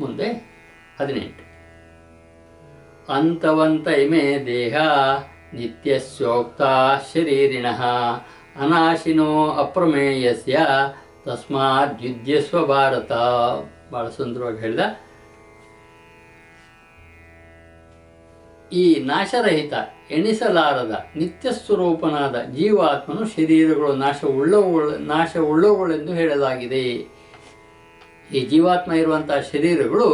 ಮುಂದೆ ಹದಿನೆಂಟು. ಅಂತವಂತ ಇಮೆ ದೇಹ ನಿತ್ಯ ಸೋಕ್ತ ಶರೀರಿಣ ಅನಾಶಿನೋ ಅಪ್ರಮೇಯಸ್ಯ ತಸ್ಮಾತ್ ಯುದ್ಧಸ್ವ ಭಾರತ. ಬಹಳ ಸುಂದರವಾಗಿ ಹೇಳಿದ. ಈ ನಾಶರಹಿತ, ಎಣಿಸಲಾರದ ನಿತ್ಯ ಸ್ವರೂಪನಾದ ಜೀವಾತ್ಮನು ಶರೀರಗಳು ನಾಶವುಳ್ಳವುಗಳ ನಾಶವುಳ್ಳವುಗಳೆಂದು ಹೇಳಲಾಗಿದೆ. ಈ ಜೀವಾತ್ಮ ಇರುವಂತಹ ಶರೀರಗಳು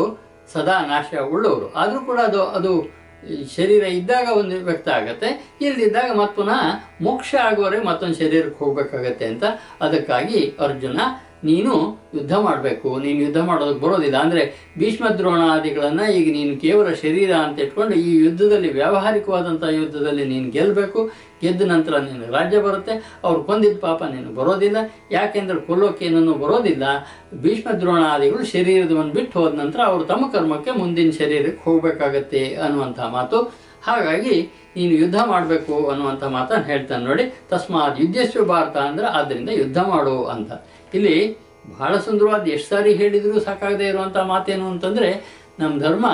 ಸದಾ ನಾಶ ಉಳ್ಳವರು ಆದರೂ ಕೂಡ ಅದು ಅದು ಶರೀರ ಇದ್ದಾಗ ಒಂದು ವ್ಯಕ್ತ ಆಗತ್ತೆ ಇಲ್ಲದಿದ್ದಾಗ ಪುನಃ ಮೋಕ್ಷ ಆಗುವವರೆಗೆ ಮತ್ತೊಂದು ಶರೀರಕ್ಕೆ ಹೋಗ್ಬೇಕಾಗತ್ತೆ ಅಂತ ಅದಕ್ಕಾಗಿ ಅರ್ಜುನ ನೀನು ಯುದ್ಧ ಮಾಡಬೇಕು, ನೀನು ಯುದ್ಧ ಮಾಡೋದಕ್ಕೆ ಬರೋದಿಲ್ಲ. ಅಂದರೆ ಭೀಷ್ಮ ದ್ರೋಣಾದಿಗಳನ್ನು ಈಗ ನೀನು ಕೇವಲ ಶರೀರ ಅಂತ ಇಟ್ಕೊಂಡು ಈ ಯುದ್ಧದಲ್ಲಿ ವ್ಯಾವಹಾರಿಕವಾದಂಥ ಯುದ್ಧದಲ್ಲಿ ನೀನು ಗೆಲ್ಲಬೇಕು ಗೆದ್ದ ನಂತರ ನೀನು ರಾಜ್ಯ ಬರುತ್ತೆ. ಅವ್ರು ಕೊಂದಿದ್ದ ಪಾಪ ನೀನು ಬರೋದಿಲ್ಲ. ಯಾಕೆಂದ್ರೆ ಏನನ್ನು ಬರೋದಿಲ್ಲ. ಭೀಷ್ಮ ದ್ರೋಣಾದಿಗಳು ಶರೀರದವನ್ನು ಬಿಟ್ಟು ಹೋದ ನಂತರ ಅವರು ತಮ್ಮ ಕರ್ಮಕ್ಕೆ ಮುಂದಿನ ಶರೀರಕ್ಕೆ ಹೋಗಬೇಕಾಗತ್ತೆ ಅನ್ನುವಂಥ ಮಾತು. ಹಾಗಾಗಿ ನೀನು ಯುದ್ಧ ಮಾಡಬೇಕು ಅನ್ನುವಂಥ ಮಾತನ್ನು ಹೇಳ್ತಾನೆ ನೋಡಿ. ತಸ್ಮಾತ್ ಯುದ್ಧಸ್ವ ಭಾರತ ಅಂದ್ರೆ ಆದ್ದರಿಂದ ಯುದ್ಧ ಮಾಡು ಅಂತ. ಇಲ್ಲಿ ಬಹಳ ಸುಂದರವಾದ ಎಷ್ಟು ಸಾರಿ ಹೇಳಿದರೂ ಸಾಕಾಗದೇ ಇರುವಂಥ ಮಾತೇನು ಅಂತಂದ್ರೆ ನಮ್ಮ ಧರ್ಮ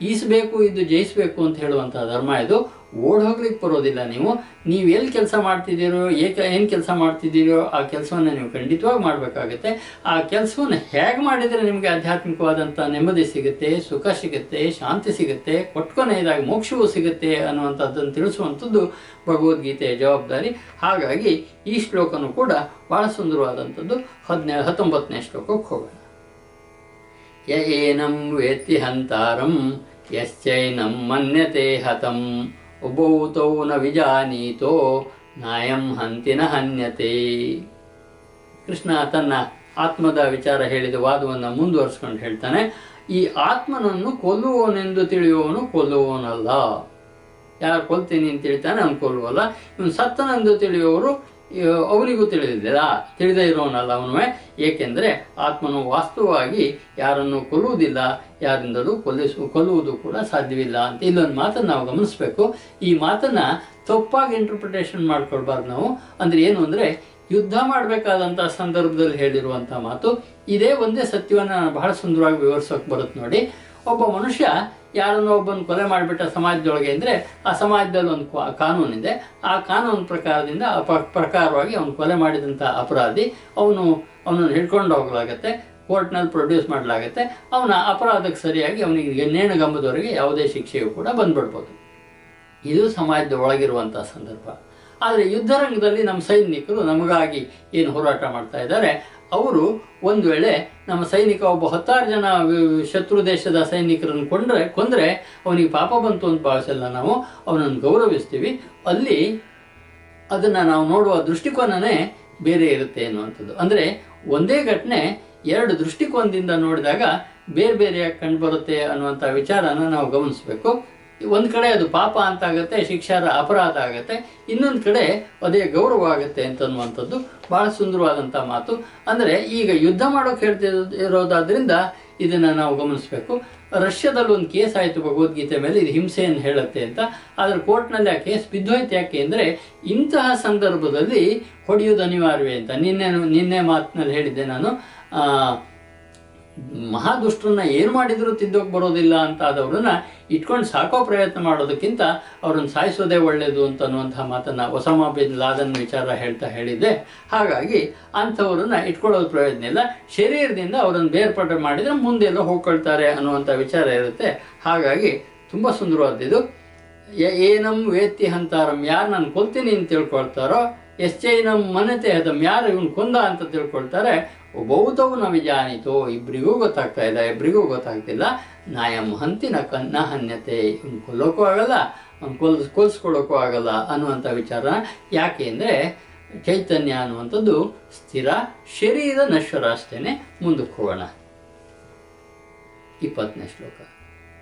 ಈಸಬೇಕು ಇದು ಜಯಿಸಬೇಕು ಅಂತ ಹೇಳುವಂಥ ಧರ್ಮ ಇದು. ಓಡ್ ಹೋಗ್ಲಿಕ್ಕೆ ಬರೋದಿಲ್ಲ ನೀವು. ನೀವು ಎಲ್ಲಿ ಕೆಲಸ ಮಾಡ್ತಿದ್ದೀರೋ, ಏಕ, ಏನು ಕೆಲಸ ಮಾಡ್ತಿದ್ದೀರೋ, ಆ ಕೆಲಸವನ್ನು ನೀವು ಖಂಡಿತವಾಗಿ ಮಾಡಬೇಕಾಗತ್ತೆ. ಆ ಕೆಲಸವನ್ನು ಹೇಗೆ ಮಾಡಿದರೆ ನಿಮಗೆ ಆಧ್ಯಾತ್ಮಿಕವಾದಂಥ ನೆಮ್ಮದಿ ಸಿಗುತ್ತೆ, ಸುಖ ಸಿಗುತ್ತೆ, ಶಾಂತಿ ಸಿಗುತ್ತೆ, ಕೊಟ್ಕೊನೆಯದಾಗಿ ಮೋಕ್ಷವೂ ಸಿಗುತ್ತೆ ಅನ್ನುವಂಥದ್ದನ್ನು ತಿಳಿಸುವಂಥದ್ದು ಭಗವದ್ಗೀತೆಯ ಜವಾಬ್ದಾರಿ. ಹಾಗಾಗಿ ಈ ಶ್ಲೋಕನೂ ಕೂಡ ಬಹಳ ಸುಂದರವಾದಂಥದ್ದು. ಹದಿನೇ, ಹತ್ತೊಂಬತ್ತನೇ ಶ್ಲೋಕಕ್ಕೆ ಹೋಗೋಣ. ಯ ಏನಂ ವೇತ್ತಿ ಹಂತಾರಂ ಯಶ್ಚೈನಂ ಮನ್ಯತೆ ಹತಂ. ಉಭೌತೌ ನ ವಿಜಾನೀತೋ, ನಾಯಂ ಹಂತಿನ ಹನ್ಯತೆ. ಕೃಷ್ಣ ತನ್ನ ಆತ್ಮದ ವಿಚಾರ ಹೇಳಿದ ವಾದವನ್ನು ಮುಂದುವರಿಸ್ಕೊಂಡು ಹೇಳ್ತಾನೆ, ಈ ಆತ್ಮನನ್ನು ಕೊಲ್ಲುವವನೆಂದು ತಿಳಿಯುವವನು ಕೊಲ್ಲುವವನಲ್ಲ ಯಾರು ಕೊಲ್ತೀನಿ ಅಂತ ಹೇಳ್ತಾನೆ, ಅವನು ಕೊಲ್ಲುವಲ್ಲ. ಇವನು ಸತ್ತನೆಂದು ತಿಳಿಯುವವರು ಅವನಿಗೂ ತಿಳಿದಿಲ್ಲ ತಿಳಿದೇ ಇರೋನಲ್ಲ ಅವನು ಏಕೆಂದರೆ ಆತ್ಮನು ವಾಸ್ತವವಾಗಿ ಯಾರನ್ನು ಕೊಲ್ಲುವುದಿಲ್ಲ, ಯಾರಿಂದಲೂ ಕೊಲ್ಲಿಸು ಕೊಲ್ಲುವುದು ಕೂಡ ಸಾಧ್ಯವಿಲ್ಲ ಅಂತ ಇಲ್ಲೊಂದು ಮಾತನ್ನು ನಾವು ಗಮನಿಸಬೇಕು. ಈ ಮಾತನ್ನು ತಪ್ಪಾಗಿ ಇಂಟರ್ಪ್ರಿಟೇಷನ್ ಮಾಡ್ಕೊಳ್ಬಾರ್ದು ನಾವು. ಅಂದರೆ ಏನು ಅಂದರೆ ಯುದ್ಧ ಮಾಡಬೇಕಾದಂಥ ಸಂದರ್ಭದಲ್ಲಿ ಹೇಳಿರುವಂಥ ಮಾತು. ಇದೇ ಒಂದೇ ಸತ್ಯವನ್ನು ನಾನು ಬಹಳ ಸುಂದರವಾಗಿ ವಿವರಿಸೋಕೆ ಬರುತ್ತೆ ನೋಡಿ. ಒಬ್ಬ ಮನುಷ್ಯ ಯಾರನ್ನೋ ಒಬ್ಬನ ಕೊಲೆ ಮಾಡಿಬಿಟ್ಟ ಸಮಾಜದೊಳಗೆ ಅಂದರೆ ಆ ಸಮಾಜದಲ್ಲಿ ಒಂದು ಕಾನೂನಿದೆ ಆ ಕಾನೂನು ಪ್ರಕಾರದಿಂದ ಆ ಪ್ರಕಾರವಾಗಿ ಅವನು ಕೊಲೆ ಮಾಡಿದಂಥ ಅಪರಾಧಿ ಅವನು, ಅವನನ್ನು ಹಿಡ್ಕೊಂಡು ಹೋಗಲಾಗತ್ತೆ, ಕೋರ್ಟ್ನಲ್ಲಿ ಪ್ರೊಡ್ಯೂಸ್ ಮಾಡಲಾಗತ್ತೆ. ಅವನ ಅಪರಾಧಕ್ಕೆ ಸರಿಯಾಗಿ ಅವನಿಗೆ ನೇಣುಗಂಬದವರೆಗೆ ಯಾವುದೇ ಶಿಕ್ಷೆಯೂ ಕೂಡ ಬಂದ್ಬಿಡ್ಬೋದು. ಇದು ಸಮಾಜದ ಒಳಗಿರುವಂಥ ಸಂದರ್ಭ. ಆದರೆ ಯುದ್ಧರಂಗದಲ್ಲಿ ನಮ್ಮ ಸೈನಿಕರು ನಮಗಾಗಿ ಏನು ಹೋರಾಟ ಮಾಡ್ತಾ ಇದ್ದಾರೆ ಅವರು ಒಂದು ವೇಳೆ ನಮ್ಮ ಸೈನಿಕ ಒಬ್ಬ ಹತ್ತಾರು ಜನ ಶತ್ರು ದೇಶದ ಸೈನಿಕರನ್ನು ಕೊಂಡ್ರೆ, ಕೊಂದರೆ ಅವನಿಗೆ ಪಾಪ ಬಂತು ಅಂತ ಭಾವಿಸಲ್ಲ ನಾವು, ಅವನನ್ನು ಗೌರವಿಸ್ತೀವಿ. ಅಲ್ಲಿ ಅದನ್ನು ನಾವು ನೋಡುವ ದೃಷ್ಟಿಕೋನನೇ ಬೇರೆ ಇರುತ್ತೆ ಅನ್ನುವಂಥದ್ದು ಅಂದರೆ ಒಂದೇ ಘಟನೆ ಎರಡು ದೃಷ್ಟಿಕೋನದಿಂದ ನೋಡಿದಾಗ ಬೇರೆ ಬೇರೆಯಾಗಿ ಕಂಡುಬರುತ್ತೆ ಅನ್ನುವಂಥ ವಿಚಾರನ ನಾವು ಗಮನಿಸಬೇಕು. ಒಂದು ಕಡೆ ಅದು ಪಾಪ ಅಂತ ಆಗುತ್ತೆ ಶಿಕ್ಷಾರ ಅಪರಾಧ ಆಗುತ್ತೆ, ಇನ್ನೊಂದು ಕಡೆ ಅದೇ ಗೌರವ ಆಗುತ್ತೆ ಅಂತ ಅನ್ನುವಂಥದ್ದು ಬಹಳ ಸುಂದರವಾದಂಥ ಮಾತು. ಅಂದರೆ ಈಗ ಯುದ್ಧ ಮಾಡೋಕೆ ಹೇಳ್ತಿರೋದು ಇರೋದಾದ್ರಿಂದ ಇದನ್ನ ನಾವು ಗಮನಿಸಬೇಕು. ರಷ್ಯಾದಲ್ಲಿ ಒಂದು ಕೇಸ್ ಆಯಿತು ಭಗವದ್ಗೀತೆ ಮೇಲೆ, ಇದು ಹಿಂಸೆಯನ್ನು ಹೇಳುತ್ತೆ ಅಂತ. ಆದರೆ ಕೋರ್ಟ್ನಲ್ಲಿ ಆ ಕೇಸ್ ಬಿದ್ದೋಯ್ತು ಯಾಕೆ ಅಂದರೆ, ಇಂತಹ ಸಂದರ್ಭದಲ್ಲಿ ಹೊಡೆಯೋದು ಅನಿವಾರ್ಯವೇ ಅಂತ. ನಿನ್ನೆ ನಿನ್ನೆ ಮಾತಿನಲ್ಲಿ ಹೇಳಿದ್ದೆ ನಾನು ಮಹಾದುಷ್ಟರನ್ನ ಏನು ಮಾಡಿದರೂ ತಿದ್ದೋಕ್ ಬರೋದಿಲ್ಲ ಅಂತ ಆದವ್ರನ್ನ ಇಟ್ಕೊಂಡು ಸಾಕೋ ಪ್ರಯತ್ನ ಮಾಡೋದಕ್ಕಿಂತ ಅವ್ರನ್ನ ಸಾಯಿಸೋದೇ ಒಳ್ಳೆಯದು ಅಂತ ಮಾತನ್ನು ಒಸಾಮಾ ಬಿನ್ ಲಾದನ್ ವಿಚಾರ ಹೇಳ್ತಾ ಹೇಳಿದ್ದೆ. ಹಾಗಾಗಿ ಅಂಥವ್ರನ್ನ ಇಟ್ಕೊಳ್ಳೋದು ಪ್ರಯೋಜನ ಇಲ್ಲ. ಶರೀರದಿಂದ ಅವರನ್ನು ಬೇರ್ಪಾಟು ಮಾಡಿದರೆ ಮುಂದೆ ಎಲ್ಲೋ ಹೋಗ್ಕೊಳ್ತಾರೆ ಅನ್ನುವಂಥ ವಿಚಾರ ಇರುತ್ತೆ. ಹಾಗಾಗಿ ತುಂಬ ಸುಂದರವಾದದ್ದು ಏನಂ ವೇತ್ತಿ ಹಂತಾರಂ, ಯಾರು ನಾನು ಕೊಲ್ತೀನಿ ಅಂತ ತಿಳ್ಕೊಳ್ತಾರೋ ಎಷ್ಟೈನಂ ಮನತೆ ಹದಂ ಯಾರು ಇವನು ಕೊಂದ ಅಂತ ತಿಳ್ಕೊಳ್ತಾರೆ ಒಬ್ಬೌತವು ನ ಜಾನಿತು ಇಬ್ಬರಿಗೂ ಗೊತ್ತಾಗ್ತಾ ಇಲ್ಲ ಇಬ್ಬರಿಗೂ ಗೊತ್ತಾಗ್ತಿಲ್ಲ ನಾಯಂ ಹಂತಿನ ಕನ್ನ ಹನ್ಯತೆ ಕೊಲ್ಲೋಕ್ಕೂ ಆಗಲ್ಲ, ಅವ್ನು ಕೊಲ್ ಕೊಲ್ಸ್ಕೊಳ್ಳೋಕ್ಕೂ ಆಗಲ್ಲ ಅನ್ನುವಂಥ ವಿಚಾರ. ಯಾಕೆ ಅಂದರೆ ಚೈತನ್ಯ ಅನ್ನುವಂಥದ್ದು ಸ್ಥಿರ ಶರೀರ ನಶ್ವರ ಅಷ್ಟೇ ಮುಂದಕ್ಕೆ ಹೋಗೋಣ. ಇಪ್ಪತ್ತನೇ ಶ್ಲೋಕ.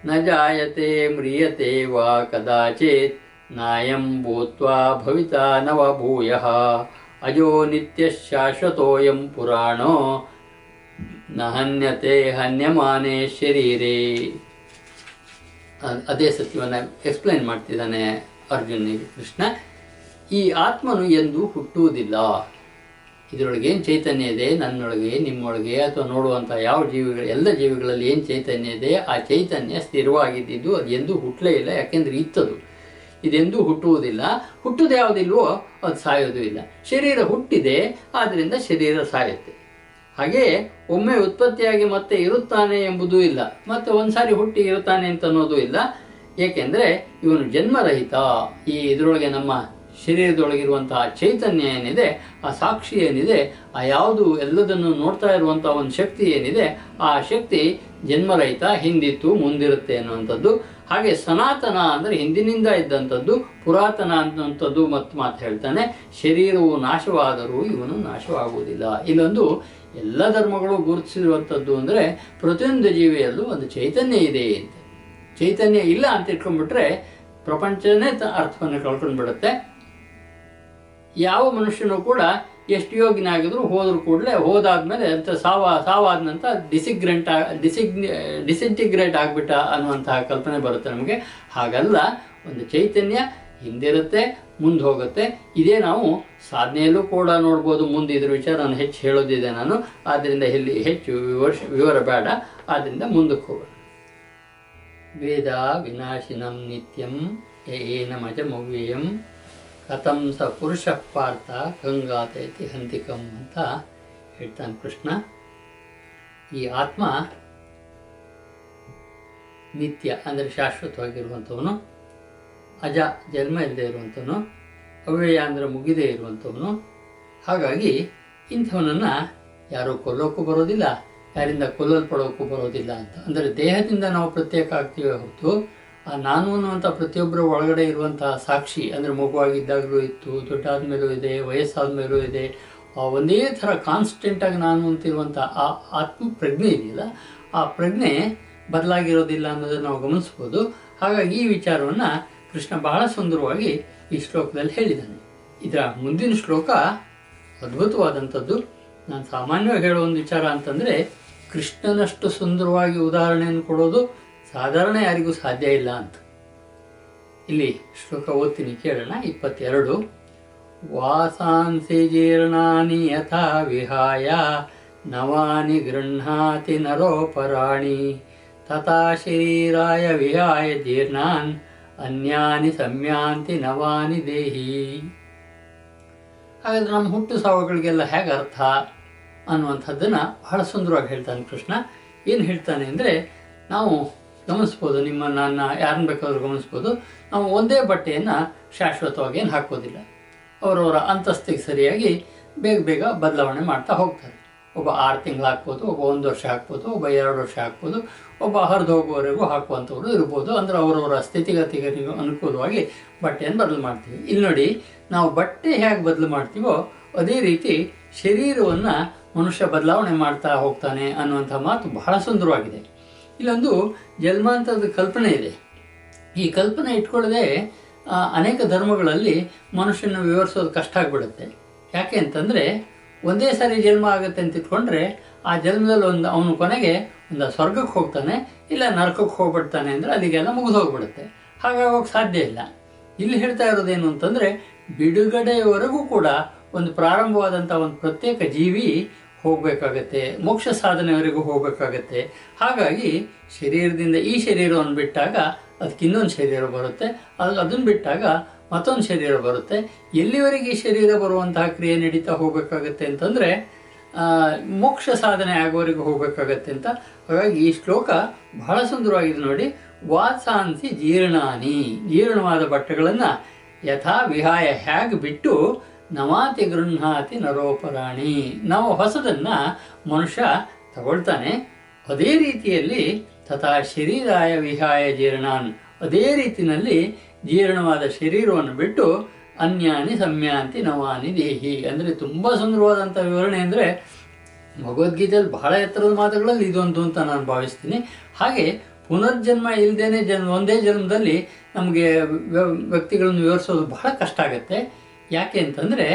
ನ ಜಾಯತೆ ಮ್ರಿಯತೆ ವಾ ಕದಾಚಿತ್ ನಾಯಂ ಭೂತ್ವಾ ಭವಿತಾ ನವ ಭೂಯಃ. ಅಜೋ ನಿತ್ಯ ಶಾಶ್ವತೋಯಂ ಪುರಾಣೋ ನ ಹನ್ಯತೆ ಹನ್ಯಮಾನೆ ಶರೀರೇ ಅದೇ ಸತ್ಯವನ್ನು ಎಕ್ಸ್ಪ್ಲೈನ್ ಮಾಡ್ತಿದ್ದಾನೆ ಅರ್ಜುನಿಗೆ ಕೃಷ್ಣ. ಈ ಆತ್ಮನು ಎಂದು ಹುಟ್ಟುವುದಿಲ್ಲ. ಇದರೊಳಗೆ ಏನು ಚೈತನ್ಯ ಇದೆ? ನನ್ನೊಳಗೆ, ನಿಮ್ಮೊಳಗೆ, ಅಥವಾ ನೋಡುವಂಥ ಯಾವ ಜೀವಿಗಳು ಎಲ್ಲ ಜೀವಿಗಳಲ್ಲಿ ಏನು ಚೈತನ್ಯ ಇದೆ? ಆ ಚೈತನ್ಯ ಸ್ಥಿರವಾಗಿದ್ದು ಅದು ಎಂದೂ ಹುಟ್ಟಲೇ ಇಲ್ಲ, ಯಾಕೆಂದರೆ ಇತ್ತದು. ಇದೆಂದೂ ಹುಟ್ಟುವುದಿಲ್ಲ. ಹುಟ್ಟುದು ಯಾವುದಿಲ್ವೋ ಅದು ಸಾಯೋದು ಇಲ್ಲ. ಶರೀರ ಹುಟ್ಟಿದೆ ಆದ್ದರಿಂದ ಶರೀರ ಸಾಯುತ್ತೆ. ಹಾಗೆ ಒಮ್ಮೆ ಉತ್ಪತ್ತಿಯಾಗಿ ಮತ್ತೆ ಇರುತ್ತಾನೆ ಎಂಬುದೂ ಇಲ್ಲ. ಮತ್ತೆ ಒಂದ್ಸಾರಿ ಹುಟ್ಟಿ ಇರುತ್ತಾನೆ ಅಂತ ಅನ್ನೋದು ಇಲ್ಲ. ಏಕೆಂದರೆ ಇವನು ಜನ್ಮರಹಿತ. ಈ ಇದರೊಳಗೆ ನಮ್ಮ ಶರೀರದೊಳಗಿರುವಂತಹ ಚೈತನ್ಯ ಏನಿದೆ, ಆ ಸಾಕ್ಷಿ ಏನಿದೆ, ಆ ಯಾವುದು ಎಲ್ಲದನ್ನು ನೋಡ್ತಾ ಇರುವಂತಹ ಒಂದು ಶಕ್ತಿ ಏನಿದೆ, ಆ ಶಕ್ತಿ ಜನ್ಮರಹಿತ, ಹಿಂದಿತ್ತು, ಮುಂದಿರುತ್ತೆ ಅನ್ನುವಂಥದ್ದು. ಹಾಗೆ ಸನಾತನ ಅಂದರೆ ಹಿಂದಿನಿಂದ ಇದ್ದಂಥದ್ದು, ಪುರಾತನ ಅಂತದ್ದು ಮತ್ತು ಮಾತು ಹೇಳ್ತಾನೆ, ಶರೀರವು ನಾಶವಾದರೂ ಇವನು ನಾಶವಾಗುವುದಿಲ್ಲ. ಇನ್ನೊಂದು ಎಲ್ಲ ಧರ್ಮಗಳು ಗುರುತಿಸಿರುವಂಥದ್ದು ಅಂದರೆ ಪ್ರತಿಯೊಂದು ಜೀವಿಯಲ್ಲೂ ಒಂದು ಚೈತನ್ಯ ಇದೆ ಅಂತ. ಚೈತನ್ಯ ಇಲ್ಲ ಅಂತ ಇಟ್ಕೊಂಡ್ಬಿಟ್ರೆ ಪ್ರಪಂಚನೇ ಅರ್ಥವನ್ನು ಕಳ್ಕೊಂಡು ಬಿಡುತ್ತೆ ಯಾವ ಮನುಷ್ಯನು ಕೂಡ ಎಷ್ಟು ಯೋಗಿನಾಗಿದ್ರು ಹೋದ್ರು ಕೂಡಲೇ ಹೋದಾದ್ಮೇಲೆ ಅಂತ ಸಾವ, ಸಾವಾದ ನಂತರ ಡಿಸಿಗ್ರೆಂಟ್ ಡಿಸಿಗ್ ಡಿಸಿಂಟಿಗ್ರೇಟ್ ಆಗ್ಬಿಟ್ಟ ಅನ್ನುವಂತಹ ಕಲ್ಪನೆ ಬರುತ್ತೆ ನಮಗೆ. ಹಾಗಲ್ಲ, ಒಂದು ಚೈತನ್ಯ ಹಿಂದಿರುತ್ತೆ, ಮುಂದೆ ಹೋಗುತ್ತೆ. ಇದೇ ನಾವು ಸಾಧನೆಯಲ್ಲೂ ಕೂಡ ನೋಡ್ಬೋದು. ಮುಂದೆ ಇದ್ರ ವಿಚಾರ ನಾನು ಹೆಚ್ಚು ಹೇಳೋದಿದೆ ನಾನು. ಆದ್ದರಿಂದ ಇಲ್ಲಿ ಹೆಚ್ಚು ವಿವರ್ಶ ವಿವರ ಬೇಡ. ಆದ್ದರಿಂದ ಮುಂದಕ್ಕೆ ಹೋಗೋಣ. ವೇದ ವಿನಾಶಿನಂ ನಿತ್ಯಂ ಏನಮಜಮವ್ಯಯಂ ಕಥಂ ಸ ಪುರುಷ ಪಾರ್ಥ ಗಂಗಾತೈತಿ ಹಂತಿಕಂ ಅಂತ ಹೇಳ್ತಾನೆ ಕೃಷ್ಣ. ಈ ಆತ್ಮ ನಿತ್ಯ, ಅಂದರೆ ಶಾಶ್ವತವಾಗಿರುವಂಥವನು, ಅಜ, ಜನ್ಮ ಇಲ್ಲದೆ ಇರುವಂಥವನು, ಅವ್ಯಯ, ಅಂದರೆ ಮುಗಿದೇ ಇರುವಂಥವನು. ಹಾಗಾಗಿ ಇಂಥವನನ್ನು ಯಾರೂ ಕೊಲ್ಲೋಕ್ಕೂ ಬರೋದಿಲ್ಲ, ಯಾರಿಂದ ಕೊಲ್ಲಲ್ಪಡೋಕ್ಕೂ ಬರೋದಿಲ್ಲ ಅಂತ. ಅಂದರೆ ದೇಹದಿಂದ ನಾವು ಪ್ರತ್ಯೇಕ ಆಗ್ತೀವಿ ಹೊರತು ಆ, ನಾನು ಅನ್ನುವಂಥ ಪ್ರತಿಯೊಬ್ಬರ ಒಳಗಡೆ ಇರುವಂತಹ ಸಾಕ್ಷಿ, ಅಂದರೆ ಮಗುವಾಗಿದ್ದಾಗಲೂ ಇತ್ತು ದೊಡ್ಡಾದ ಮೇಲೂ ಇದೆ ವಯಸ್ಸಾದ ಮೇಲೂ ಇದೆ ಒಂದೇ ಥರ ಕಾನ್ಸ್ಟೆಂಟಾಗಿ ನಾನು ಅಂತಿರುವಂಥ ಆ ಆತ್ಮ ಪ್ರಜ್ಞೆ ಇದೆಯಲ್ಲ, ಆ ಪ್ರಜ್ಞೆ ಬದಲಾಗಿರೋದಿಲ್ಲ ಅನ್ನೋದನ್ನು ನಾವು ಗಮನಿಸ್ಬೋದು. ಹಾಗಾಗಿ ಈ ವಿಚಾರವನ್ನು ಕೃಷ್ಣ ಬಹಳ ಸುಂದರವಾಗಿ ಈ ಶ್ಲೋಕದಲ್ಲಿ ಹೇಳಿದ್ದಾನೆ. ಇದರ ಮುಂದಿನ ಶ್ಲೋಕ ಅದ್ಭುತವಾದಂಥದ್ದು. ನಾನು ಸಾಮಾನ್ಯವಾಗಿ ಹೇಳೋ ಒಂದು ವಿಚಾರ ಅಂತಂದರೆ, ಕೃಷ್ಣನಷ್ಟು ಸುಂದರವಾಗಿ ಉದಾಹರಣೆಯನ್ನು ಕೊಡೋದು ಸಾಧಾರಣ ಯಾರಿಗೂ ಸಾಧ್ಯ ಇಲ್ಲ ಅಂತ. ಇಲ್ಲಿ ಶ್ಲೋಕ ಓದ್ತೀನಿ, ಕೇಳೋಣ. ಇಪ್ಪತ್ತೆರಡು. ವಾಸಾಂಸಿ ಜೀರ್ಣಾನಿ ಯಥಾ ವಿಹಾಯ ನವಾನಿ ಗೃಹ್ಣಾತಿ ನರೋಪರಾಣಿ ತಥಾ ಶರೀರಾಯ ವಿಹಾಯ ಜೀರ್ಣಾನ್ ಅನ್ಯಾನಿ ಸಮ್ಯಾಂತಿ ನವಾನಿ ದೇಹಿ. ಹಾಗಾದ್ರೆ ನಮ್ಮ ಹುಟ್ಟು ಸಾವುಗಳಿಗೆಲ್ಲ ಹೇಗೆ ಅರ್ಥ ಅನ್ನುವಂಥದ್ದನ್ನು ಬಹಳ ಸುಂದರವಾಗಿ ಹೇಳ್ತಾನೆ ಕೃಷ್ಣ. ಏನು ಹೇಳ್ತಾನೆ ಅಂದರೆ ನಾವು ಗಮನಿಸ್ಬೋದು, ನಿಮ್ಮ ನನ್ನ ಯಾರನ್ನ ಬೇಕಾದ್ರೂ ಗಮನಿಸ್ಬೋದು. ನಾವು ಒಂದೇ ಬಟ್ಟೆಯನ್ನು ಶಾಶ್ವತವಾಗಿ ಏನು ಹಾಕೋದಿಲ್ಲ. ಅವರವರ ಅಂತಸ್ತಿಗೆ ಸರಿಯಾಗಿ ಬೇಗ ಬೇಗ ಬದಲಾವಣೆ ಮಾಡ್ತಾ ಹೋಗ್ತಾರೆ. ಒಬ್ಬ ಆರು ತಿಂಗಳು ಹಾಕ್ಬೋದು, ಒಬ್ಬ ಒಂದು ವರ್ಷ ಹಾಕ್ಬೋದು, ಒಬ್ಬ ಎರಡು ವರ್ಷ ಹಾಕ್ಬೋದು, ಒಬ್ಬ ಹರಿದು ಹೋಗುವವರೆಗೂ ಹಾಕುವಂಥವ್ರು ಇರ್ಬೋದು. ಅಂದರೆ ಅವರವರ ಸ್ಥಿತಿಗತಿಗಳಿಗೂ ಅನುಕೂಲವಾಗಿ ಬಟ್ಟೆಯನ್ನು ಬದಲು ಮಾಡ್ತೀವಿ. ಇಲ್ಲಿ ನೋಡಿ, ನಾವು ಬಟ್ಟೆ ಹೇಗೆ ಬದಲು ಮಾಡ್ತೀವೋ ಅದೇ ರೀತಿ ಶರೀರವನ್ನು ಮನುಷ್ಯ ಬದಲಾವಣೆ ಮಾಡ್ತಾ ಹೋಗ್ತಾನೆ ಅನ್ನುವಂಥ ಮಾತು ಬಹಳ ಸುಂದರವಾಗಿದೆ. ಇಲ್ಲೊಂದು ಜನ್ಮಾಂತರದ ಕಲ್ಪನೆ ಇದೆ. ಈ ಕಲ್ಪನೆ ಇಟ್ಕೊಳ್ಳದೆ ಅನೇಕ ಧರ್ಮಗಳಲ್ಲಿ ಮನುಷ್ಯನ ವಿವರಿಸೋದು ಕಷ್ಟ ಆಗಿಬಿಡುತ್ತೆ. ಯಾಕೆ ಅಂತಂದರೆ, ಒಂದೇ ಸಾರಿ ಜನ್ಮ ಆಗುತ್ತೆ ಅಂತ ಇಟ್ಕೊಂಡ್ರೆ, ಆ ಜನ್ಮದಲ್ಲಿ ಒಂದು ಅವನು ಕೊನೆಗೆ ಒಂದು ಸ್ವರ್ಗಕ್ಕೆ ಹೋಗ್ತಾನೆ, ಇಲ್ಲ ನರಕಕ್ಕೆ ಹೋಗ್ಬಿಡ್ತಾನೆ ಅಂದರೆ ಅಲ್ಲಿಗೆಲ್ಲ ಮುಗಿದು ಹೋಗ್ಬಿಡುತ್ತೆ. ಹಾಗಾಗೋಕೆ ಸಾಧ್ಯ ಇಲ್ಲ. ಇಲ್ಲಿ ಹೇಳ್ತಾ ಇರೋದೇನು ಅಂತಂದರೆ ಬಿಡುಗಡೆಯವರೆಗೂ ಕೂಡ ಒಂದು ಪ್ರಾರಂಭವಾದಂಥ ಒಂದು ಪ್ರತ್ಯೇಕ ಜೀವಿ ಹೋಗಬೇಕಾಗತ್ತೆ, ಮೋಕ್ಷ ಸಾಧನೆವರೆಗೂ ಹೋಗಬೇಕಾಗತ್ತೆ. ಹಾಗಾಗಿ ಶರೀರದಿಂದ ಈ ಶರೀರವನ್ನು ಬಿಟ್ಟಾಗ ಅದಕ್ಕೆ ಇನ್ನೊಂದು ಶರೀರ ಬರುತ್ತೆ. ಅದು ಅದನ್ನು ಬಿಟ್ಟಾಗ ಮತ್ತೊಂದು ಶರೀರ ಬರುತ್ತೆ. ಎಲ್ಲಿವರೆಗೆ ಈ ಶರೀರ ಬರುವಂತಹ ಕ್ರಿಯೆ ನಡೀತಾ ಹೋಗಬೇಕಾಗತ್ತೆ ಅಂತಂದರೆ ಮೋಕ್ಷ ಸಾಧನೆ ಆಗೋವರೆಗೂ ಹೋಗಬೇಕಾಗತ್ತೆ ಅಂತ. ಹಾಗಾಗಿ ಈ ಶ್ಲೋಕ ಬಹಳ ಸುಂದರವಾಗಿದೆ ನೋಡಿ. ವಾಸಾಂತಿ ಜೀರ್ಣಾನಿ, ಜೀರ್ಣವಾದ ಬಟ್ಟೆಗಳನ್ನು ಯಥಾ ವಿಹಾಯ ಹೇಗೆ ಬಿಟ್ಟು ನವಾತಿ ಗೃಹಾತಿ ನರೋಪರಾಣಿ. ನಾವು ಹೊಸದನ್ನು ಮನುಷ್ಯ ತಗೊಳ್ತಾನೆ. ಅದೇ ರೀತಿಯಲ್ಲಿ ತಥಾ ಶರೀರಾಯ ವಿಹಾಯ ಜೀರ್ಣಾನ್. ಅದೇ ರೀತಿಯಲ್ಲಿ ಜೀರ್ಣವಾದ ಶರೀರವನ್ನು ಬಿಟ್ಟು ಅನ್ಯಾನಿ ಸಮ್ಯಾಂತಿ ನವಾನಿ ದೇಹಿ. ಅಂದರೆ ತುಂಬ ಸುಂದರವಾದಂಥ ವಿವರಣೆ ಅಂದರೆ ಭಗವದ್ಗೀತೆಯಲ್ಲಿ ಬಹಳ ಎತ್ತರದ ಮಾತುಗಳಲ್ಲಿ ಇದೊಂದು ಅಂತ ನಾನು ಭಾವಿಸ್ತೀನಿ. ಹಾಗೆ ಪುನರ್ಜನ್ಮ ಇಲ್ಲದೇನೆ ಜನ್ಮ ಒಂದೇ ಜನ್ಮದಲ್ಲಿ ನಮಗೆ ವ್ಯ- ವ್ಯಕ್ತಿಗಳನ್ನು ವಿವರಿಸೋದು ಬಹಳ ಕಷ್ಟ ಆಗುತ್ತೆ. ಯಾಕೆ ಅಂತಂದರೆ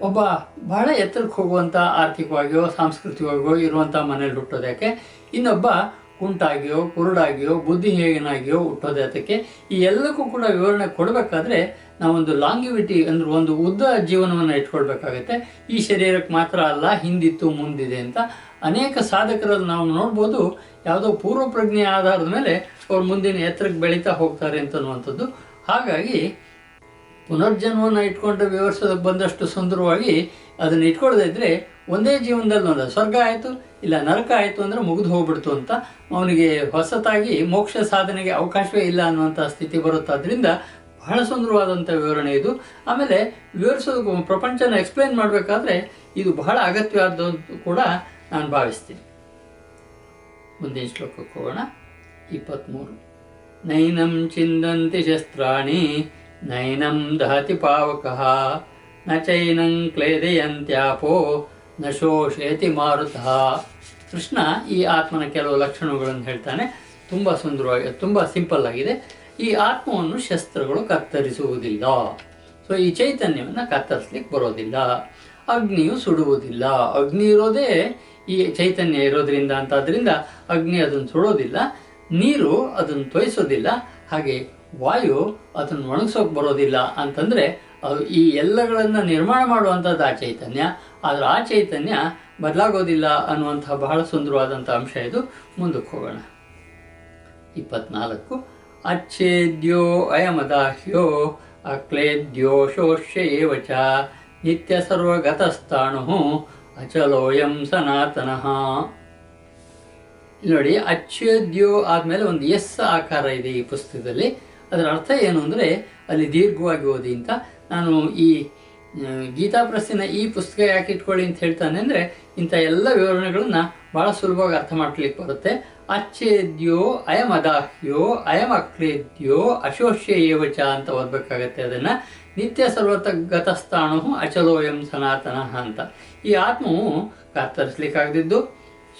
ಒಬ್ಬ ಬಹಳ ಎತ್ತರಕ್ಕೆ ಹೋಗುವಂಥ ಆರ್ಥಿಕವಾಗಿಯೋ, ಸಾಂಸ್ಕೃತಿಕವಾಗಿಯೋ ಇರುವಂಥ ಮನೇಲಿ ಹುಟ್ಟೋದು ಯಾಕೆ? ಇನ್ನೊಬ್ಬ ಕುಂಟಾಗಿಯೋ, ಕುರುಡಾಗಿಯೋ, ಬುದ್ಧಿಹೀನಾಗಿಯೋ ಹುಟ್ಟೋದೆ ಅದಕ್ಕೆ ಈ ಎಲ್ಲಕ್ಕೂ ಕೂಡ ವಿವರಣೆ ಕೊಡಬೇಕಾದ್ರೆ ನಾವೊಂದು ಲಾಂಗಿವಿಟಿ ಅಂದ್ರೆ ಒಂದು ಉದ್ದ ಜೀವನವನ್ನು ಇಟ್ಕೊಳ್ಬೇಕಾಗತ್ತೆ. ಈ ಶರೀರಕ್ಕೆ ಮಾತ್ರ ಅಲ್ಲ, ಹಿಂದಿತ್ತು, ಮುಂದಿದೆ ಅಂತ ಅನೇಕ ಸಾಧಕರಲ್ಲಿ ನಾವು ನೋಡ್ಬೋದು. ಯಾವುದೋ ಪೂರ್ವ ಪ್ರಜ್ಞೆ ಆಧಾರದ ಮೇಲೆ ಅವ್ರು ಮುಂದಿನ ಎತ್ತರಕ್ಕೆ ಬೆಳೀತಾ ಹೋಗ್ತಾರೆ ಅಂತನ್ನುವಂಥದ್ದು ಹಾಗಾಗಿ ಪುನರ್ಜನ್ಮವನ್ನು ಇಟ್ಕೊಂಡು ವಿವರಿಸೋದಕ್ಕೆ ಬಂದಷ್ಟು ಸುಂದರವಾಗಿ ಅದನ್ನು ಇಟ್ಕೊಳ್ಳದೇ ಇದ್ದರೆ ಒಂದೇ ಜೀವನದಲ್ಲಿ ಒಂದು ಸ್ವರ್ಗ ಆಯಿತು ಇಲ್ಲ ನರಕ ಆಯಿತು ಅಂದರೆ ಮುಗಿದು ಹೋಗ್ಬಿಡ್ತು ಅಂತ ಅವನಿಗೆ ಹೊಸತಾಗಿ ಮೋಕ್ಷ ಸಾಧನೆಗೆ ಅವಕಾಶವೇ ಇಲ್ಲ ಅನ್ನುವಂಥ ಸ್ಥಿತಿ ಬರುತ್ತಾದ್ರಿಂದ ಬಹಳ ಸುಂದರವಾದಂಥ ವಿವರಣೆ ಇದು. ಆಮೇಲೆ ವಿವರಿಸೋದು ಪ್ರಪಂಚನ ಎಕ್ಸ್ಪ್ಲೈನ್ ಮಾಡಬೇಕಾದ್ರೆ ಇದು ಬಹಳ ಅಗತ್ಯವಾದದ್ದು ಕೂಡ ನಾನು ಭಾವಿಸ್ತೀನಿ. ಮುಂದಿನ ಶ್ಲೋಕಕ್ಕೆ ಹೋಗೋಣ. ಇಪ್ಪತ್ತ್ಮೂರು ನೈನಂ ಚಿಂದಂತಿ ಶಸ್ತ್ರಾಣಿ ನೈನಂ ದಹತಿ ಪಾವಕಃ, ನ ಚೈನಂ ಕ್ಲೇದೆಯಂತ್ಯಾಪೋ, ನ ಶೋಷಯತಿ ಮಾರುತಃ. ಕೃಷ್ಣ ಈ ಆತ್ಮನ ಕೆಲವು ಲಕ್ಷಣಗಳನ್ನು ಹೇಳ್ತಾನೆ. ತುಂಬ ಸುಂದರವಾಗಿ, ತುಂಬ ಸಿಂಪಲ್ ಆಗಿದೆ. ಈ ಆತ್ಮವನ್ನು ಶಸ್ತ್ರಗಳು ಕತ್ತರಿಸುವುದಿಲ್ಲ. ಸೊ ಈ ಚೈತನ್ಯವನ್ನು ಕತ್ತರಿಸ್ಲಿಕ್ಕೆ ಬರೋದಿಲ್ಲ. ಅಗ್ನಿಯು ಸುಡುವುದಿಲ್ಲ. ಅಗ್ನಿ ಇರೋದೇ ಈ ಚೈತನ್ಯ ಇರೋದ್ರಿಂದ ಅಂತ ಅದರಿಂದ ಅಗ್ನಿ ಅದನ್ನು ಸುಡೋದಿಲ್ಲ. ನೀರು ಅದನ್ನು ತೊಯಿಸೋದಿಲ್ಲ. ಹಾಗೆ ವಾಯು ಅದನ್ನು ಒಣಗಿಸೋಕೆ ಬರೋದಿಲ್ಲ ಅಂತಂದ್ರೆ ಅದು ಈ ಎಲ್ಲಗಳನ್ನು ನಿರ್ಮಾಣ ಮಾಡುವಂಥದ್ದು ಆ ಚೈತನ್ಯ. ಆದರೆ ಆ ಚೈತನ್ಯ ಬದಲಾಗೋದಿಲ್ಲ ಅನ್ನುವಂತಹ ಬಹಳ ಸುಂದರವಾದಂಥ ಅಂಶ ಇದು. ಮುಂದಕ್ಕೆ ಹೋಗೋಣ. ಇಪ್ಪತ್ನಾಲ್ಕು. ಅಚ್ಛೇದ್ಯೋ ಅಯಮದಾಹ್ಯೋ ಅಕ್ಲೇದ್ಯೋ ಶೋಷ್ಯ ನಿತ್ಯ ಸರ್ವಗತಸ್ಥಾಣು ಅಚಲೋಯಂ ಸನಾತನಃ. ನೋಡಿ, ಅಚ್ಛೇದ್ಯೋ ಆದಮೇಲೆ ಒಂದು ಎಸ್ ಆಕಾರ ಇದೆ ಈ ಪುಸ್ತಕದಲ್ಲಿ. ಅದರ ಅರ್ಥ ಏನು ಅಂದರೆ ಅಲ್ಲಿ ದೀರ್ಘವಾಗಿ ಓದಿ ಅಂತ. ನಾನು ಈ ಗೀತಾ ಪ್ರಸ್ತಿನ ಈ ಪುಸ್ತಕ ಯಾಕೆ ಇಟ್ಕೊಳ್ಳಿ ಅಂತ ಹೇಳ್ತಾನೆ ಅಂದರೆ ಇಂಥ ಎಲ್ಲ ವಿವರಣೆಗಳನ್ನು ಭಾಳ ಸುಲಭವಾಗಿ ಅರ್ಥ ಮಾಡ್ಲಿಕ್ಕೆ ಬರುತ್ತೆ. ಅಚ್ಚೇದ್ಯೋ ಅಯಂ ಅದಾಹ್ಯೋ ಅಯಂ ಅಕ್ರೇದ್ಯೋ ಅಶೋಷ್ಯ ಏವಚ ಅಂತ ಓದಬೇಕಾಗತ್ತೆ ಅದನ್ನು. ನಿತ್ಯ ಸರ್ವತ ಗತಸ್ಥಾಣು ಅಚಲೋಯಂ ಸನಾತನ ಅಂತ. ಈ ಆತ್ಮವು ಕತ್ತರಿಸ್ಲಿಕ್ಕಾಗದಿದ್ದು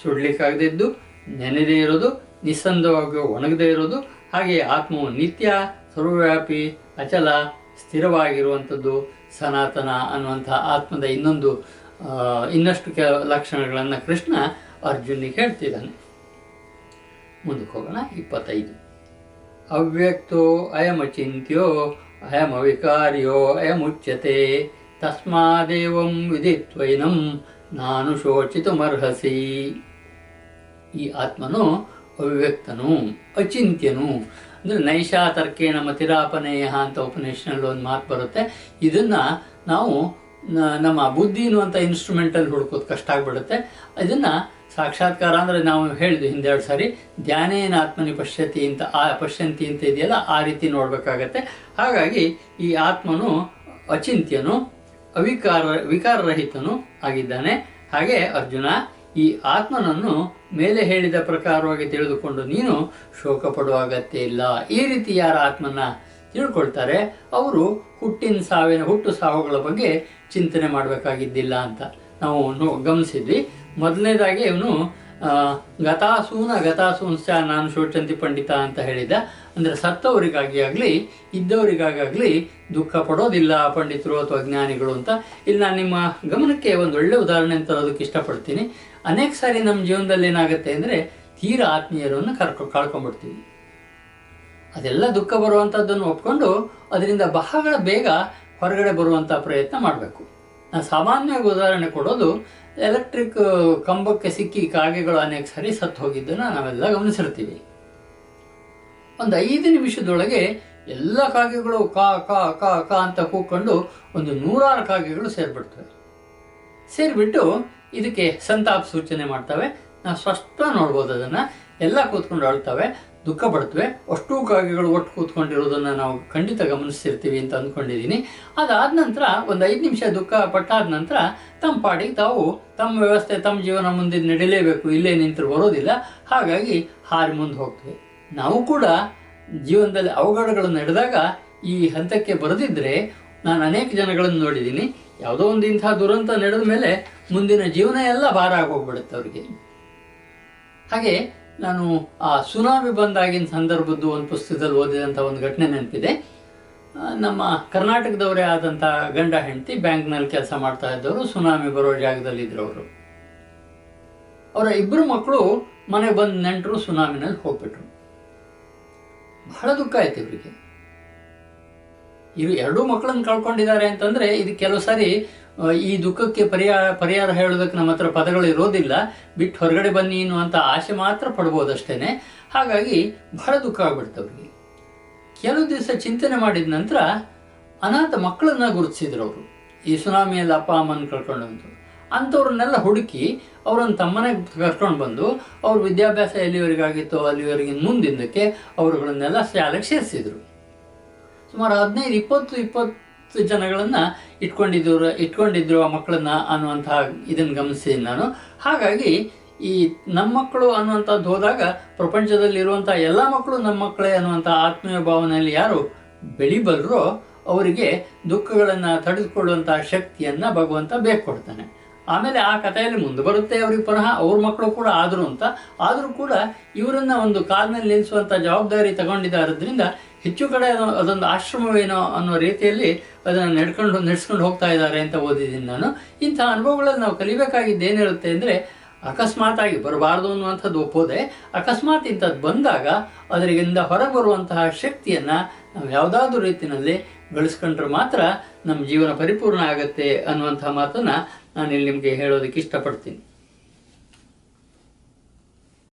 ಸುಡ್ಲಿಕ್ಕಾಗದಿದ್ದು, ನೆನೆದೇ ಇರೋದು ನಿಸ್ಸಂದವಾಗಿ ಒಣಗದೇ ಇರೋದು ಹಾಗೆ ಆತ್ಮವು ನಿತ್ಯ ಸರ್ವವ್ಯಾಪಿ ಅಚಲ, ಸ್ಥಿರವಾಗಿರುವಂಥದ್ದು, ಸನಾತನ ಅನ್ನುವಂಥ ಆತ್ಮದ ಇನ್ನೊಂದು ಇನ್ನಷ್ಟು ಕೆಲ ಲಕ್ಷಣಗಳನ್ನು ಕೃಷ್ಣ ಅರ್ಜುನಿಗೆ ಹೇಳ್ತಿದ್ದಾನೆ. ಮುಂದಕ್ಕೆ ಹೋಗೋಣ, ಇಪ್ಪತ್ತೈದು. ಅವ್ಯಕ್ತೋ ಅಯಮಚಿಂತ್ಯೋ, ಅಯಮವಿಕಾರ್ಯೋ, ಅಯಮುಚ್ಯತೆ, ತಸ್ಮಾದೇವಂ ವಿಧಿತ್ವೈನಂ ನಾನು ಶೋಚಿತುಮರ್ಹಸಿ ಈ ಆತ್ಮನು ಅವ್ಯಕ್ತನು ಅಚಿಂತ್ಯನು. ಅಂದರೆ ನೈಷಾ ತರ್ಕೇಣ ಮತಿರಾಪನೇಯ ಅಂತ ಉಪನಿಷನಲ್ಲಿ ಒಂದು ಮಾತು ಬರುತ್ತೆ. ಇದನ್ನ ನಾವು ನಮ್ಮ ಬುದ್ಧಿ ಅನ್ನುವಂಥ ಇನ್ಸ್ಟ್ರೂಮೆಂಟಲ್ಲಿ ಹುಡುಕೋದು ಕಷ್ಟ ಆಗ್ಬಿಡುತ್ತೆ. ಇದನ್ನ ಸಾಕ್ಷಾತ್ಕಾರ ಅಂದರೆ ನಾವು ಹೇಳಿದ್ವಿ ಹಿಂದೆರಡು ಸಾರಿ, ಧ್ಯಾನೇನ ಆತ್ಮನಿ ಪಶ್ಯತಿ ಅಂತ, ಆ ಪಶ್ಯಂತಿ ಅಂತ ಇದೆಯಲ್ಲ, ಆ ರೀತಿ ನೋಡಬೇಕಾಗತ್ತೆ. ಹಾಗಾಗಿ ಈ ಆತ್ಮನು ಅಚಿಂತ್ಯನು, ಅವಿಕಾರ, ವಿಕಾರರಹಿತನು ಆಗಿದ್ದಾನೆ. ಹಾಗೆ ಅರ್ಜುನ ಈ ಆತ್ಮನನ್ನು ಮೇಲೆ ಹೇಳಿದ ಪ್ರಕಾರವಾಗಿ ತಿಳಿದುಕೊಂಡು ನೀನು ಶೋಕ ಪಡುವ ಅಗತ್ಯ ಇಲ್ಲ. ಈ ರೀತಿ ಯಾರ ಆತ್ಮನ ತಿಳ್ಕೊಳ್ತಾರೆ? ಅವರು ಹುಟ್ಟಿನ ಸಾವಿನ, ಹುಟ್ಟು ಸಾವುಗಳ ಬಗ್ಗೆ ಚಿಂತನೆ ಮಾಡಬೇಕಾಗಿದ್ದಿಲ್ಲ ಅಂತ ನಾವು ಗಮನಿಸಿದ್ವಿ. ಮೊದಲನೇದಾಗಿ ಇವನು ಗತಾಸೂನ, ಗತಾಸೂನ್ಸ ನಾನು ಶೋಚಂತಿ ಪಂಡಿತ ಅಂತ ಹೇಳಿದ. ಅಂದರೆ ಸತ್ತವರಿಗಾಗಿ ಆಗಲಿ ಇದ್ದವರಿಗಾಗಲಿ ದುಃಖ ಪಡೋದಿಲ್ಲ ಪಂಡಿತರು ಅಥವಾ ಜ್ಞಾನಿಗಳು ಅಂತ. ಇಲ್ಲಿ ನಾನು ನಿಮ್ಮ ಗಮನಕ್ಕೆ ಒಂದು ಒಳ್ಳೆ ಉದಾಹರಣೆ ಅಂತ ಇಷ್ಟಪಡ್ತೀನಿ. ಅನೇಕ ಸಾರಿ ನಮ್ಮ ಜೀವನದಲ್ಲಿ ಏನಾಗುತ್ತೆ ಅಂದರೆ ತೀರಾ ಆತ್ಮೀಯರನ್ನು ಕರ್ಕೊ, ಕಳ್ಕೊಂಡ್ಬಿಡ್ತೀವಿ. ಅದೆಲ್ಲ ದುಃಖ ಬರುವಂಥದ್ದನ್ನು ಒಪ್ಕೊಂಡು ಅದರಿಂದ ಬಹಳ ಬೇಗ ಹೊರಗಡೆ ಬರುವಂಥ ಪ್ರಯತ್ನ ಮಾಡಬೇಕು. ನಾನು ಸಾಮಾನ್ಯವಾಗಿ ಉದಾಹರಣೆ ಕೊಡೋದು, ಎಲೆಕ್ಟ್ರಿಕ್, ಕಂಬಕ್ಕೆ ಸಿಕ್ಕಿ ಕಾಗೆಗಳು ಅನೇಕ ಸಾರಿ ಸತ್ತು ಹೋಗಿದ್ದನ್ನು ನಾವೆಲ್ಲ ಗಮನಿಸಿರ್ತೀವಿ. ಒಂದು ಐದು ನಿಮಿಷದೊಳಗೆ ಎಲ್ಲ ಕಾಗೆಗಳು ಕಾ ಕಾ ಕಾ ಕಾ ಅಂತ ಕೂಕೊಂಡು ಒಂದು ನೂರಾರು ಕಾಗೆಗಳು ಸೇರಿಬಿಡ್ತವೆ. ಸೇರಿಬಿಟ್ಟು ಇದಕ್ಕೆ ಸಂತಾಪ ಸೂಚನೆ ಮಾಡ್ತವೆ. ನಾವು ಸ್ಪಷ್ಟ ನೋಡ್ಬೋದು ಅದನ್ನು. ಎಲ್ಲ ಕೂತ್ಕೊಂಡು ಅಳ್ತವೆ, ದುಃಖ ಪಡ್ತವೆ. ಅಷ್ಟೂ ಕಾಗೆಗಳು ಒಟ್ಟು ಕೂತ್ಕೊಂಡಿರೋದನ್ನು ನಾವು ಖಂಡಿತ ಗಮನಿಸಿರ್ತೀವಿ ಅಂತ ಅಂದ್ಕೊಂಡಿದ್ದೀನಿ ಅದಾದ ನಂತರ ಒಂದು ಐದು ನಿಮಿಷ ದುಃಖ ಪಟ್ಟಾದ ನಂತರ ತಮ್ಮ ಪಾಡಿಗೆ ತಾವು ತಮ್ಮ ವ್ಯವಸ್ಥೆ, ತಮ್ಮ ಜೀವನ ಮುಂದೆ ನಡೀಲೇಬೇಕು. ಇಲ್ಲೇ ನಿಂತರು ಬರೋದಿಲ್ಲ. ಹಾಗಾಗಿ ಹಾರಿ ಮುಂದೆ ಹೋಗ್ತೀವಿ. ನಾವು ಕೂಡ ಜೀವನದಲ್ಲಿ ಅವಘಡಗಳು ನಡೆದಾಗ ಈ ಹಂತಕ್ಕೆ ಬರೆದಿದ್ದರೆ ನಾನು ಅನೇಕ ಜನಗಳನ್ನು ನೋಡಿದ್ದೀನಿ ಯಾವುದೋ ಒಂದು ಇಂತಹ ದುರಂತ ನಡೆದ ಮೇಲೆ ಮುಂದಿನ ಜೀವನ ಎಲ್ಲ ಭಾರ ಆಗೋಗ್ಬಿಡುತ್ತೆ ಅವರಿಗೆ. ಹಾಗೆ ನಾನು ಆ ಸುನಾಮಿ ಬಂದಾಗಿನ ಸಂದರ್ಭದ್ದು ಒಂದು ಪುಸ್ತಕದಲ್ಲಿ ಓದಿದಂಥ ಒಂದು ಘಟನೆ ನೆನಪಿದೆ. ನಮ್ಮ ಕರ್ನಾಟಕದವರೇ ಆದಂಥ ಗಂಡ ಹೆಂಡತಿ ಬ್ಯಾಂಕ್ನಲ್ಲಿ ಕೆಲಸ ಮಾಡ್ತಾ ಇದ್ದವರು, ಸುನಾಮಿ ಬರೋ ಜಾಗದಲ್ಲಿ ಇದ್ರು ಅವರು. ಅವರ ಇಬ್ಬರು ಮಕ್ಕಳು ಮನೆ ಬಂದು ನೆಂಟರು ಸುನಾಮಿನಲ್ಲಿ ಹೋಗ್ಬಿಟ್ರು. ಬಹಳ ದುಃಖ ಆಯ್ತು ಇವರಿಗೆ. ಇವರು ಎರಡೂ ಮಕ್ಕಳನ್ನು ಕಳ್ಕೊಂಡಿದ್ದಾರೆ ಅಂತಂದ್ರೆ ಇದು ಕೆಲವು ಸಾರಿ ಈ ದುಃಖಕ್ಕೆ ಪರಿಹಾರ ಪರಿಹಾರ ಹೇಳೋದಕ್ಕೆ ನಮ್ಮ ಹತ್ರ ಪದಗಳು ಇರೋದಿಲ್ಲ. ಬಿಟ್ಟು ಹೊರಗಡೆ ಬನ್ನಿ ಅನ್ನುವಂಥ ಆಸೆ ಮಾತ್ರ ಪಡ್ಬೋದಷ್ಟೇನೆ. ಹಾಗಾಗಿ ಬಹಳ ದುಃಖ ಆಗ್ಬಿಡ್ತು ಅವ್ರಿಗೆ. ಕೆಲವು ದಿವಸ ಚಿಂತನೆ ಮಾಡಿದ ನಂತರ ಅನಾಥ ಮಕ್ಕಳನ್ನ ಗುರುತಿಸಿದ್ರು ಅವರು. ಈ ಸುನಾಮಿಯಲ್ಲಿ ಅಪ್ಪ, ಅಮ್ಮನ ಕಳ್ಕೊಂಡಂತು ಅಂಥವ್ರನ್ನೆಲ್ಲ ಹುಡುಕಿ ಅವರನ್ನು ತಮ್ಮನೆ ಕರ್ಕೊಂಡು ಬಂದು ಅವ್ರ ವಿದ್ಯಾಭ್ಯಾಸ ಎಲ್ಲಿವರೆಗಾಗಿತ್ತೋ ಅಲ್ಲಿವರೆಗೆ ಮುಂದಿಂದಕ್ಕೆ ಅವರುಗಳನ್ನೆಲ್ಲ ಶಾಲೆಗೆ ಸೇರಿಸಿದ್ರು. ಸುಮಾರು ಹದಿನೈದು, ಇಪ್ಪತ್ತು ಇಪ್ಪತ್ತು ಜನಗಳನ್ನ ಇಟ್ಕೊಂಡಿದ್ರು ಇಟ್ಕೊಂಡಿದ್ರು ಆ ಮಕ್ಕಳನ್ನು ಅನ್ನುವಂತಹ ಇದನ್ನು ಗಮನಿಸಿದ್ದೀನಿ ನಾನು. ಹಾಗಾಗಿ ಈ ನಮ್ಮ ಮಕ್ಕಳು ಅನ್ನುವಂಥದ್ದು ಹೋದಾಗ ಪ್ರಪಂಚದಲ್ಲಿರುವಂಥ ಎಲ್ಲ ಮಕ್ಕಳು ನಮ್ಮ ಮಕ್ಕಳೇ ಅನ್ನುವಂಥ ಆತ್ಮೀಯ ಭಾವನೆಯಲ್ಲಿ ಯಾರು ಬೆಳಿಬಲ್ರೋ ಅವರಿಗೆ ದುಃಖಗಳನ್ನು ತಡೆದುಕೊಳ್ಳುವಂಥ ಶಕ್ತಿಯನ್ನು ಭಗವಂತ ಬೇಕು ಆಮೇಲೆ ಆ ಕಥೆಯಲ್ಲಿ ಮುಂದೆ ಬರುತ್ತೆ ಅವ್ರಿಗೆ ಪುನಃ ಅವ್ರ ಮಕ್ಕಳು ಕೂಡ ಆದರು ಅಂತ. ಆದರೂ ಕೂಡ ಇವರನ್ನು ಒಂದು ಕಾಲ ಮೇಲೆ ನಿಲ್ಲಿಸುವಂಥ ಜವಾಬ್ದಾರಿ ತಗೊಂಡಿದ್ದಾರದ್ರಿಂದ ಹೆಚ್ಚು ಕಡೆ ಅದು- ಅದೊಂದು ಆಶ್ರಮವೇನೋ ಅನ್ನೋ ರೀತಿಯಲ್ಲಿ ಅದನ್ನು ನಡ್ಕೊಂಡು, ನಡೆಸ್ಕೊಂಡು ಹೋಗ್ತಾ ಇದ್ದಾರೆ ಅಂತ ಓದಿದ್ದೀನಿ ನಾನು. ಇಂಥ ಅನುಭವಗಳಲ್ಲಿ ನಾವು ಕಲಿಬೇಕಾಗಿದ್ದು ಏನಿರುತ್ತೆ ಅಂದರೆ ಅಕಸ್ಮಾತಾಗಿ ಬರಬಾರ್ದು ಅನ್ನುವಂಥದ್ದು ಒಪ್ಪೋದೆ. ಅಕಸ್ಮಾತ್ ಇಂಥದ್ದು ಬಂದಾಗ ಅದರಿಂದ ಹೊರಬರುವಂತಹ ಶಕ್ತಿಯನ್ನು ನಾವು ಯಾವುದಾದ್ರೂ ರೀತಿಯಲ್ಲಿ ಬೆಳೆಸ್ಕೊಂಡ್ರೆ ಮಾತ್ರ ನಮ್ಮ ಜೀವನ ಪರಿಪೂರ್ಣ ಆಗುತ್ತೆ ಅನ್ನುವಂಥ ಮಾತನ್ನು ನಾನು ಇಲ್ಲಿ ನಿಮಗೆ ಹೇಳೋದಕ್ಕೆ ಇಷ್ಟಪಡ್ತೀನಿ.